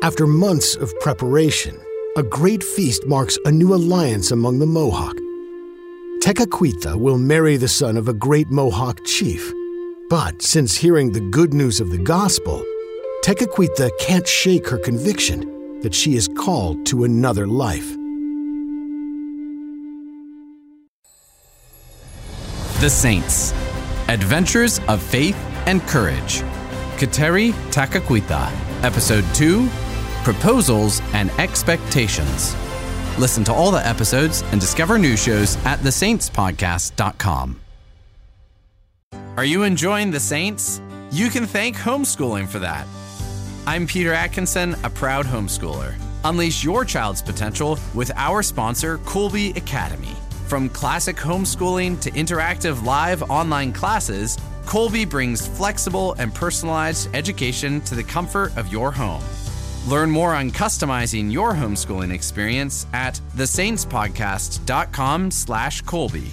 After months of preparation, a great feast marks a new alliance among the Mohawk. Tekakwitha will marry the son of a great Mohawk chief. But since hearing the good news of the gospel, Tekakwitha can't shake her conviction that she is called to another life. The Saints Adventures of Faith and Courage. Kateri Tekakwitha, Episode 2 Proposals and Expectations. Listen to all the episodes and discover new shows at thesaintspodcast.com. Are you enjoying The Saints? You can thank homeschooling for that. I'm Peter Atkinson, a proud homeschooler. Unleash your child's potential with our sponsor, Colby Academy. From classic homeschooling to interactive live online classes, Colby brings flexible and personalized education to the comfort of your home. Learn more on customizing your homeschooling experience at thesaintspodcast.com slash Colby.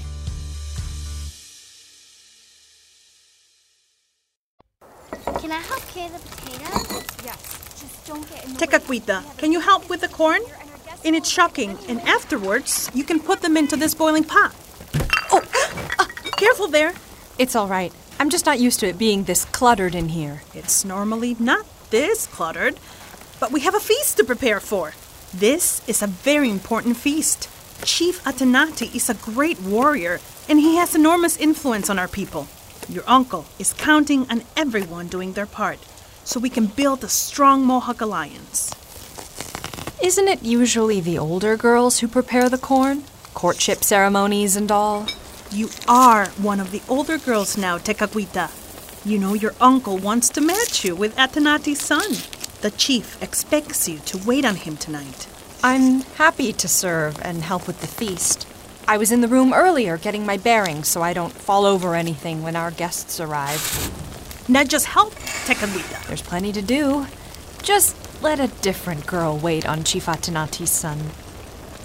Can I help carry the potatoes? Yes. Just don't get in the way. Tekakwitha, can you help with the corn? And it's shocking. And afterwards, you can put them into this boiling pot. Oh, ah, careful there. It's all right. I'm just not used to it being this cluttered in here. It's normally not this cluttered, but we have a feast to prepare for. This is a very important feast. Chief Atenati is a great warrior, and he has enormous influence on our people. Your uncle is counting on everyone doing their part so we can build a strong Mohawk alliance. Isn't it usually the older girls who prepare the corn? Courtship ceremonies and all? You are one of the older girls now, Tekakwitha. You know your uncle wants to match you with Atenati's son. The chief expects you to wait on him tonight. I'm happy to serve and help with the feast. I was in the room earlier getting my bearings so I don't fall over anything when our guests arrive. Not just help, Tekakwitha. There's plenty to do. Just let a different girl wait on Chief Atenati's son.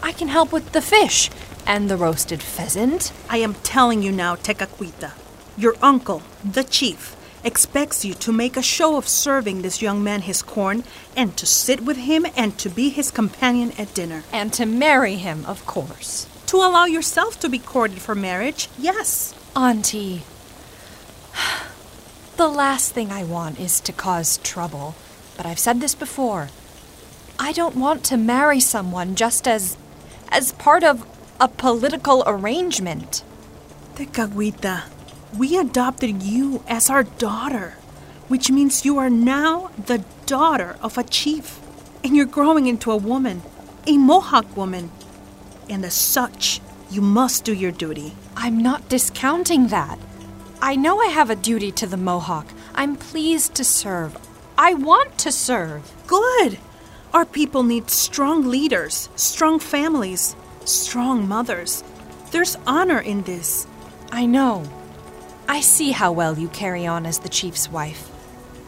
I can help with the fish and the roasted pheasant. I am telling you now, Tekakwitha. Your uncle, the chief, expects you to make a show of serving this young man his corn and to sit with him and to be his companion at dinner. And to marry him, of course. To allow yourself to be courted for marriage, yes. Auntie, the last thing I want is to cause trouble. But I've said this before. I don't want to marry someone just as as part of a political arrangement. Tekakwitha, we adopted you as our daughter, which means you are now the daughter of a chief. And you're growing into a woman, a Mohawk woman. And as such, you must do your duty. I'm not discounting that. I know I have a duty to the Mohawk. I'm pleased to serve. I want to serve. Good. Our people need strong leaders, strong families, strong mothers. There's honor in this. I know. I see how well you carry on as the chief's wife.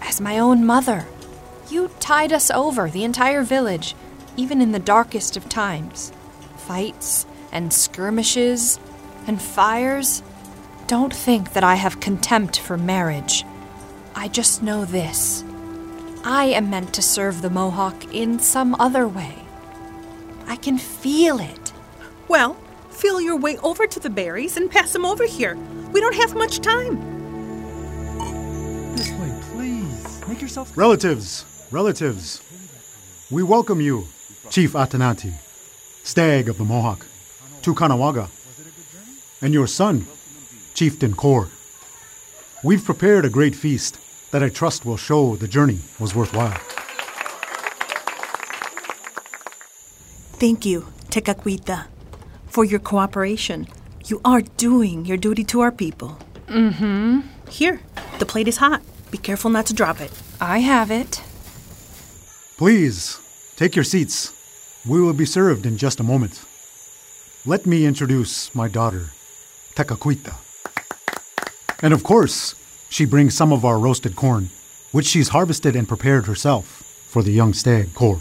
As my own mother. You tide us over, the entire village, even in the darkest of times. Fights and skirmishes and fires. Don't think that I have contempt for marriage. I just know this. I am meant to serve the Mohawk in some other way. I can feel it. Well, feel your way over to the berries and pass them over here. We don't have much time. This way, please. Make yourself. Relatives, relatives, we welcome you, Chief Atanati, Stag of the Mohawk, to Kanawaga, and your son, Chieftain Kor. We've prepared a great feast that I trust will show the journey was worthwhile. Thank you, Tekakwitha, for your cooperation. You are doing your duty to our people. Mm hmm. Here, the plate is hot. Be careful not to drop it. I have it. Please, take your seats. We will be served in just a moment. Let me introduce my daughter, Tekakwitha. And of course, she brings some of our roasted corn, which she's harvested and prepared herself for the young stag, Kor.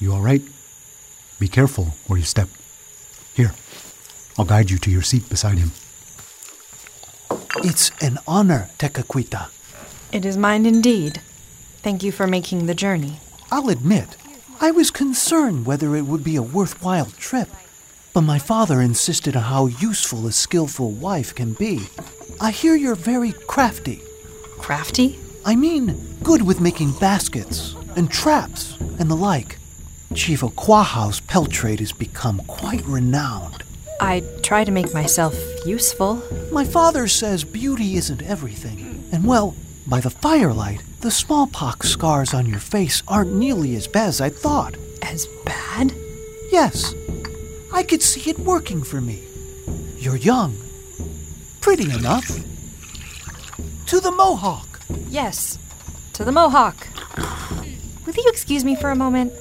You all right? Be careful where you step. Here, I'll guide you to your seat beside him. It's an honor, Tekakwitha. It is mine indeed. Thank you for making the journey. I'll admit, I was concerned whether it would be a worthwhile trip. But my father insisted on how useful a skillful wife can be. I hear you're very crafty. Crafty? I mean, good with making baskets and traps and the like. Chief Okwaho's pelt trade has become quite renowned. I try to make myself useful. My father says beauty isn't everything. And well, by the firelight, the smallpox scars on your face aren't nearly as bad as I thought. As bad? Yes, I could see it working for me. You're young. Pretty enough. To the Mohawk. Yes, to the Mohawk. Will you excuse me for a moment?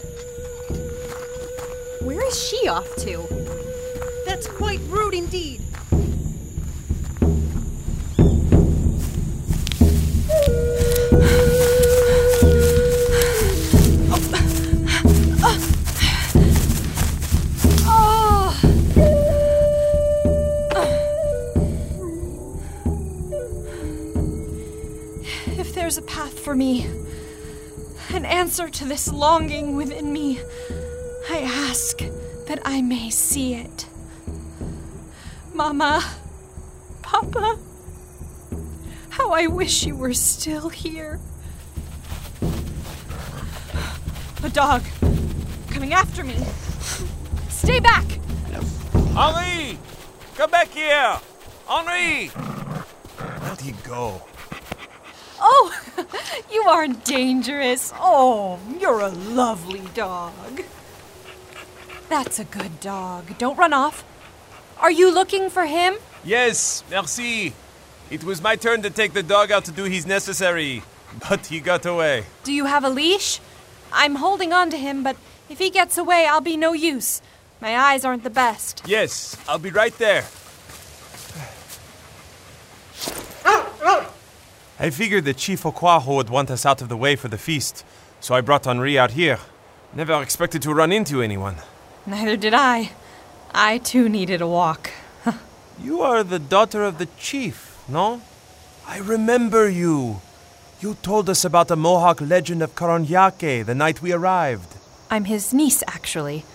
Where is she off to? Quite rude indeed. If there's a path for me, an answer to this longing within me, I ask that I may see it. Mama, Papa, how I wish you were still here. A dog coming after me. Stay back! Henri! Come back here! Henri! Where'd he go? Oh, you aren't dangerous. Oh, you're a lovely dog. That's a good dog. Don't run off. Are you looking for him? Yes, merci. It was my turn to take the dog out to do his necessary, but he got away. Do you have a leash? I'm holding on to him, but if he gets away, I'll be no use. My eyes aren't the best. Yes, I'll be right there. I figured that Chief Okwaho would want us out of the way for the feast, so I brought Henri out here. Never expected to run into anyone. Neither did I. I too needed a walk. You are the daughter of the chief, no? I remember you. You told us about the Mohawk legend of Karonyake the night we arrived. I'm his niece, actually.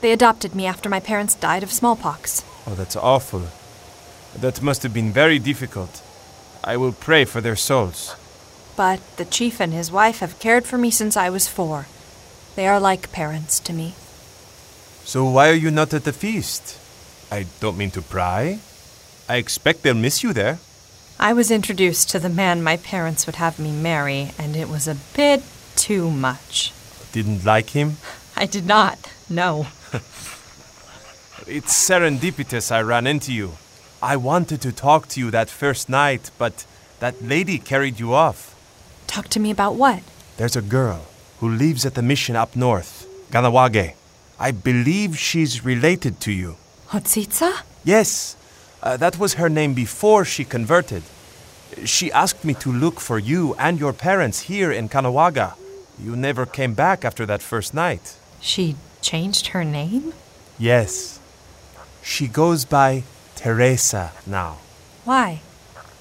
They adopted me after my parents died of smallpox. Oh, that's awful. That must have been very difficult. I will pray for their souls. But the chief and his wife have cared for me since I was four. They are like parents to me. So why are you not at the feast? I don't mean to pry. I expect they'll miss you there. I was introduced to the man my parents would have me marry, and it was a bit too much. Didn't like him? I did not, no. It's serendipitous I ran into you. I wanted to talk to you that first night, but that lady carried you off. Talk to me about what? There's a girl who lives at the mission up north, Ganawage. I believe she's related to you. Hotsitsa? Yes, uh, that was her name before she converted. She asked me to look for you and your parents here in Kanawaga. You never came back after that first night. She changed her name? Yes. She goes by Teresa now. Why?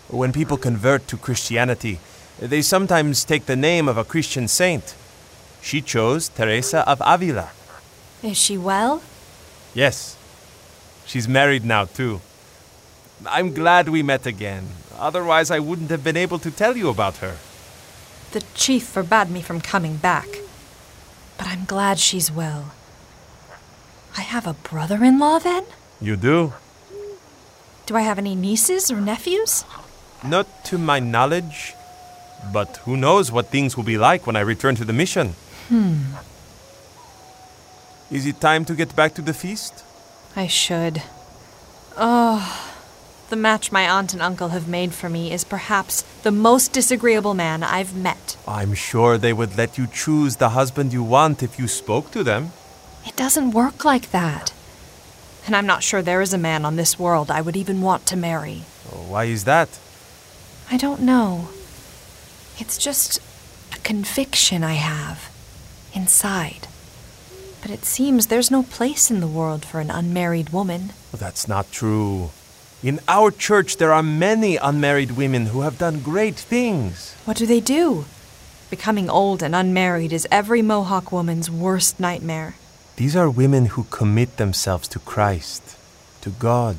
When people convert to Christianity, they sometimes take the name of a Christian saint. She chose Teresa of Avila. Is she well? Yes. She's married now, too. I'm glad we met again. Otherwise, I wouldn't have been able to tell you about her. The chief forbade me from coming back. But I'm glad she's well. I have a brother in law then? You do? Do I have any nieces or nephews? Not to my knowledge. But who knows what things will be like when I return to the mission? Hmm. Is it time to get back to the feast? I should. Oh, the match my aunt and uncle have made for me is perhaps the most disagreeable man I've met. I'm sure they would let you choose the husband you want if you spoke to them. It doesn't work like that. And I'm not sure there is a man on this world I would even want to marry. Oh, why is that? I don't know. It's just a conviction I have inside. But it seems there's no place in the world for an unmarried woman. That's not true. In our church, there are many unmarried women who have done great things. What do they do? Becoming old and unmarried is every Mohawk woman's worst nightmare. These are women who commit themselves to Christ, to God.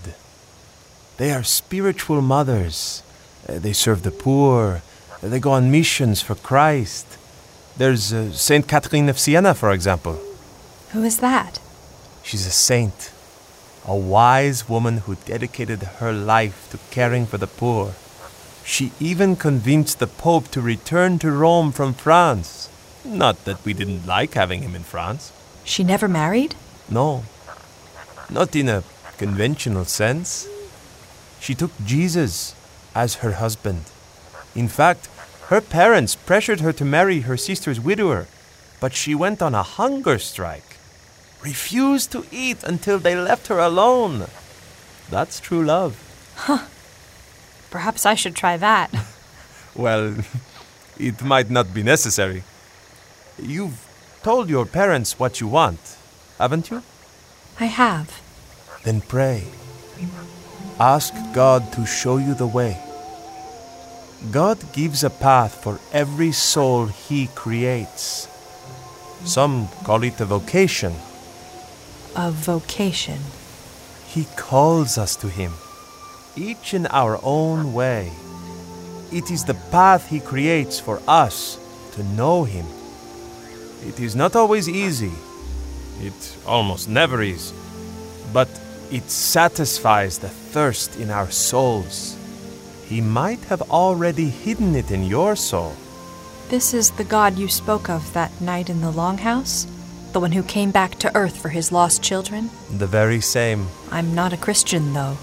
They are spiritual mothers. Uh, They serve the poor. They go on missions for Christ. There's uh, Saint Catherine of Siena, for example. Who is that? She's a saint, a wise woman who dedicated her life to caring for the poor. She even convinced the Pope to return to Rome from France. Not that we didn't like having him in France. She never married? No, not in a conventional sense. She took Jesus as her husband. In fact, her parents pressured her to marry her sister's widower, but she went on a hunger strike, refused to eat until they left her alone. That's true love. Huh. Perhaps I should try that. Well, it might not be necessary. You've told your parents what you want, haven't you? I have. Then pray. Ask God to show you the way. God gives a path for every soul He creates. Some call it a vocation. A vocation. He calls us to Him, each in our own way. It is the path He creates for us to know Him. It is not always easy, it almost never is, but it satisfies the thirst in our souls. He might have already hidden it in your soul. This is the God you spoke of that night in the longhouse? The one who came back to Earth for his lost children? The very same. I'm not a Christian, though.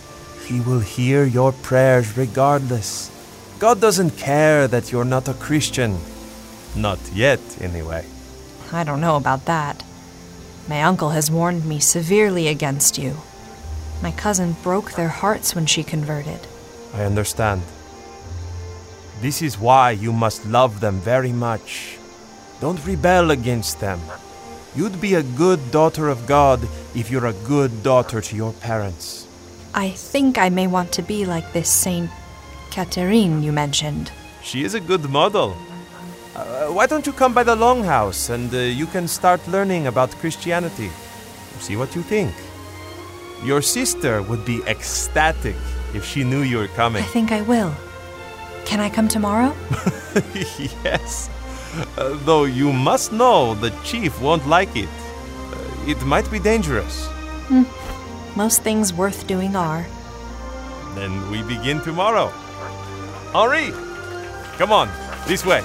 He will hear your prayers regardless. God doesn't care that you're not a Christian. Not yet, anyway. I don't know about that. My uncle has warned me severely against you. My cousin broke their hearts when she converted. I understand. This is why you must love them very much. Don't rebel against them. You'd be a good daughter of God if you're a good daughter to your parents. I think I may want to be like this Saint Catherine you mentioned. She is a good model. Uh, why don't you come by the Longhouse and uh, you can start learning about Christianity? See what you think. Your sister would be ecstatic if she knew you were coming. I think I will. Can I come tomorrow? yes. Uh, though you must know the chief won't like it. Uh, it might be dangerous. Most things worth doing are. Then we begin tomorrow. Henri, come on, this way.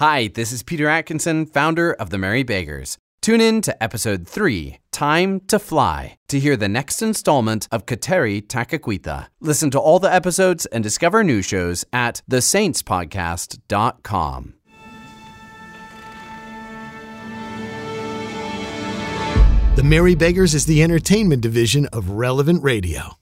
Hi, this is Peter Atkinson, founder of the Merry Beggars. Tune in to episode 3, Time to Fly, to hear the next installment of Kateri Tekakwitha. Listen to all the episodes and discover new shows at thesaintspodcast.com. The Merry Beggars is the entertainment division of Relevant Radio.